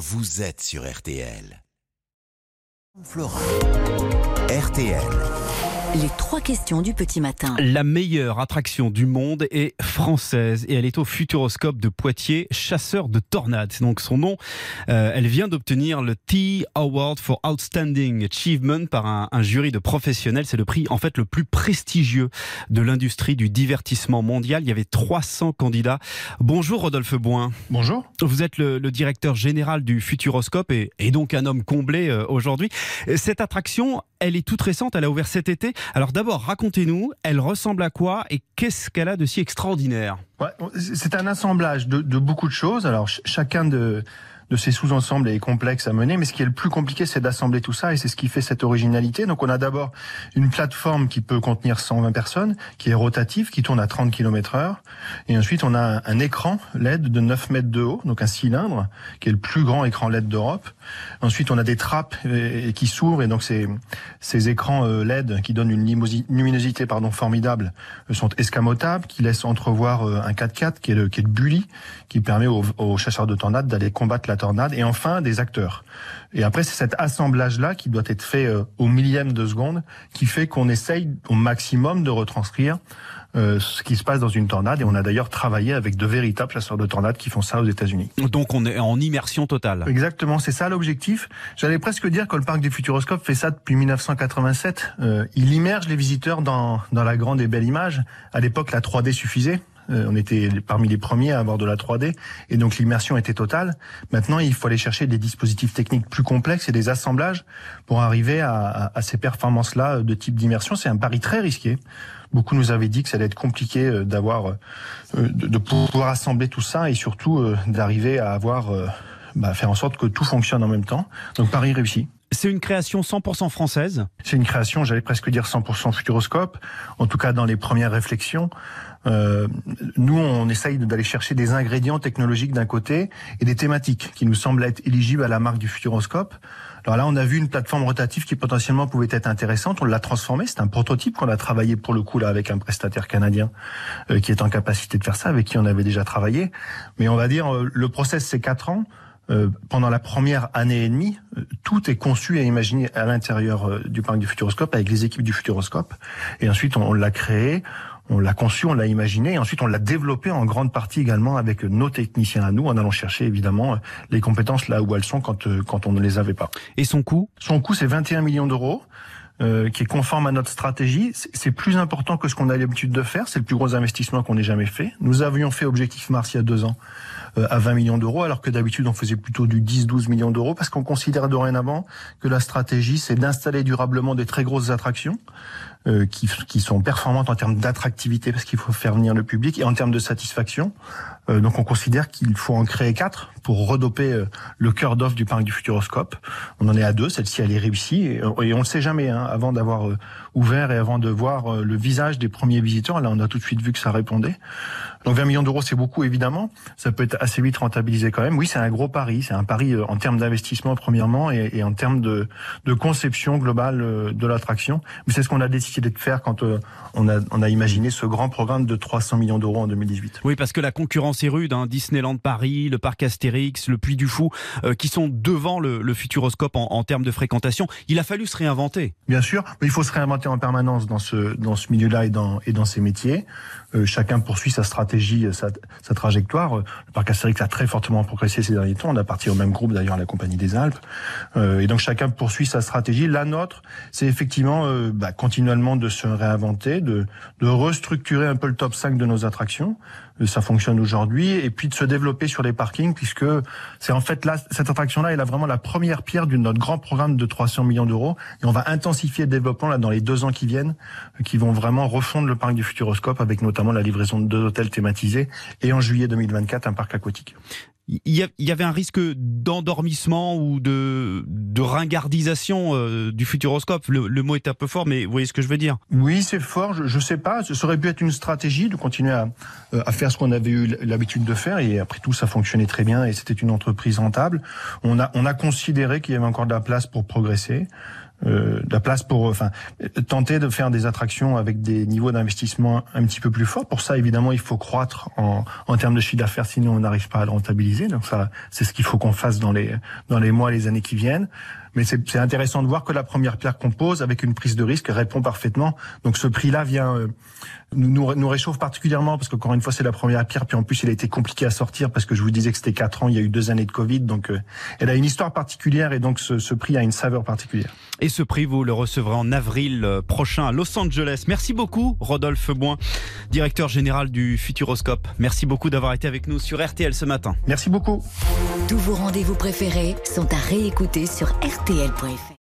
vous êtes sur RTL. Flora. RTL. Les trois questions du petit matin. La meilleure attraction du monde est française et elle est au Futuroscope de Poitiers, chasseur de tornades. C'est donc son nom. Euh, elle vient d'obtenir le T Award for Outstanding Achievement par un, un jury de professionnels. C'est le prix en fait le plus prestigieux de l'industrie du divertissement mondial. Il y avait 300 candidats. Bonjour Rodolphe Boin. Bonjour. Vous êtes le, le directeur général du Futuroscope et, et donc un homme comblé euh, aujourd'hui. Cette attraction, elle est toute récente, elle a ouvert cet été. Alors d'abord, racontez-nous, elle ressemble à quoi et qu'est-ce qu'elle a de si extraordinaire? Ouais, c'est un assemblage de, beaucoup de choses. Alors ch chacun de, de ces sous-ensembles est complexe à mener, mais ce qui est le plus compliqué, c'est d'assembler tout ça, et c'est ce qui fait cette originalité. Donc on a d'abord une plateforme qui peut contenir 120 personnes, qui est rotative, qui tourne à 30 km heure, et ensuite on a un, écran LED de 9 mètres de haut, donc un cylindre, qui est le plus grand écran LED d'Europe. Ensuite on a des trappes et, qui s'ouvrent, et donc ces, ces écrans euh, LED qui donnent une luminosité pardon, formidable euh, sont escamotables, qui laissent entrevoir euh, un 4x4, qui est le, qui est bully, qui permet aux, aux chasseurs de tornades d'aller combattre la tornade, et enfin des acteurs. Et après, c'est cet assemblage-là qui doit être fait euh, au millième de seconde, qui fait qu'on essaye au maximum de retranscrire euh, ce qui se passe dans une tornade. Et on a d'ailleurs travaillé avec de véritables chasseurs de tornades qui font ça aux États-Unis. Donc on est en immersion totale. Exactement, c'est ça l'objectif. J'allais presque dire que le parc du Futuroscope fait ça depuis 1987. Euh, il immerge les visiteurs dans, dans la grande et belle image. À l'époque, la 3D suffisait. Euh, on était parmi les premiers à avoir de la 3D et donc l'immersion était totale. Maintenant, il faut aller chercher des dispositifs techniques plus complexes et des assemblages pour arriver à, à ces performances-là de type d'immersion. C'est un pari très risqué. Beaucoup nous avaient dit que ça allait être compliqué euh, d'avoir, euh, de, de, pouvoir assembler tout ça et surtout d'arriver à avoir, bah, faire en sorte que tout fonctionne en même temps. Donc pari réussi. C'est une création 100% française C'est une création, j'allais presque dire 100% futuroscope, en tout cas dans les premières réflexions. Euh, nous, on essaye d'aller chercher des ingrédients technologiques d'un côté et des thématiques qui nous semblent être éligibles à la marque du futuroscope. Alors là, on a vu une plateforme rotative qui potentiellement pouvait être intéressante. On l'a transformée. C'est un prototype qu'on a travaillé pour le coup là avec un prestataire canadien euh, qui est en capacité de faire ça, avec qui on avait déjà travaillé. Mais on va dire, euh, le process c'est quatre ans. Euh, pendant la première année et demie, euh, tout est conçu et imaginé à l'intérieur euh, du parc du Futuroscope avec les équipes du Futuroscope. Et ensuite, on, on l'a créé, on l'a conçu, on l'a imaginé, et ensuite on l'a développé en grande partie également avec nos techniciens à nous, en allant chercher évidemment les compétences là où elles sont quand, quand on ne les avait pas. Et son coût? Son coût, c'est 21 millions d'euros. Euh, qui est conforme à notre stratégie. C'est plus important que ce qu'on a l'habitude de faire. C'est le plus gros investissement qu'on ait jamais fait. Nous avions fait Objectif Mars il y a deux ans euh, à 20 millions d'euros, alors que d'habitude on faisait plutôt du 10-12 millions d'euros, parce qu'on considère dorénavant que la stratégie, c'est d'installer durablement des très grosses attractions euh, qui, qui, sont performantes en termes d'attractivité, parce qu'il faut faire venir le public, et en termes de satisfaction. Euh, donc on considère qu'il faut en créer quatre pour redoper euh, le cœur d'offre du parc du Futuroscope. On en est à deux, celle-ci elle est réussie, et, et on le sait jamais, hein, avant d'avoir euh, ouvert et avant de voir le visage des premiers visiteurs, là on a tout de suite vu que ça répondait. Donc 20 millions d'euros, c'est beaucoup évidemment. Ça peut être assez vite rentabilisé quand même. Oui, c'est un gros pari. C'est un pari en termes d'investissement premièrement et, en termes de, de conception globale de l'attraction. Mais c'est ce qu'on a décidé de faire quand on a, on a imaginé ce grand programme de 300 millions d'euros en 2018. Oui, parce que la concurrence est rude. Hein. Disneyland Paris, le parc Astérix, le Puy du Fou, euh, qui sont devant le, Futuroscope en, termes de fréquentation. Il a fallu se réinventer. Bien sûr, mais il faut se réinventer en permanence dans ce, milieu-là et dans, ces métiers. Euh, chacun poursuit sa stratégie, sa, trajectoire. Le parc Astérix a très fortement progressé ces derniers temps. On a parti au même groupe d'ailleurs à la Compagnie des Alpes. Euh, et donc chacun poursuit sa stratégie. La nôtre, c'est effectivement bah, continuellement de se réinventer, de, de restructurer un peu le top 5 de nos attractions. Ça fonctionne aujourd'hui. Et puis de se développer sur les parkings, puisque c'est en fait là, cette attraction-là, a vraiment la première pierre de notre grand programme de 300 millions d'euros. Et on va intensifier le développement là dans les deux ans qui viennent, qui vont vraiment refondre le parc du Futuroscope avec notamment la livraison de deux hôtels thématisés et en juillet 2024 un parc aquatique. Il y avait un risque d'endormissement ou de, ringardisation euh, du futuroscope. Le, mot est un peu fort, mais vous voyez ce que je veux dire Oui, c'est fort. Je ne sais pas. Ce aurait pu être une stratégie de continuer à, euh, faire ce qu'on avait eu l'habitude de faire. Et après tout, ça fonctionnait très bien et c'était une entreprise rentable. On a considéré qu'il y avait encore de la place pour progresser. Euh, la place pour enfin tenter de faire des attractions avec des niveaux d'investissement un petit peu plus forts. Pour ça, évidemment, il faut croître en, en termes de chiffre d'affaires, sinon on n'arrive pas à le rentabiliser. Donc ça, c'est ce qu'il faut qu'on fasse dans les dans les mois, les années qui viennent. Mais c'est intéressant de voir que la première pierre qu'on pose avec une prise de risque répond parfaitement. Donc ce prix-là vient euh, nous, nous, réchauffe particulièrement parce qu'encore une fois c'est la première pierre. Puis en plus il a été compliqué à sortir parce que je vous disais que c'était quatre ans. Il y a eu deux années de Covid, donc euh, elle a une histoire particulière et donc ce, ce, prix a une saveur particulière. Et ce prix vous le recevrez en avril euh, prochain à Los Angeles. Merci beaucoup Rodolphe Boin, directeur général du Futuroscope. Merci beaucoup d'avoir été avec nous sur RTL ce matin. Merci beaucoup. Tous vos rendez-vous préférés sont à réécouter sur RTL.fr.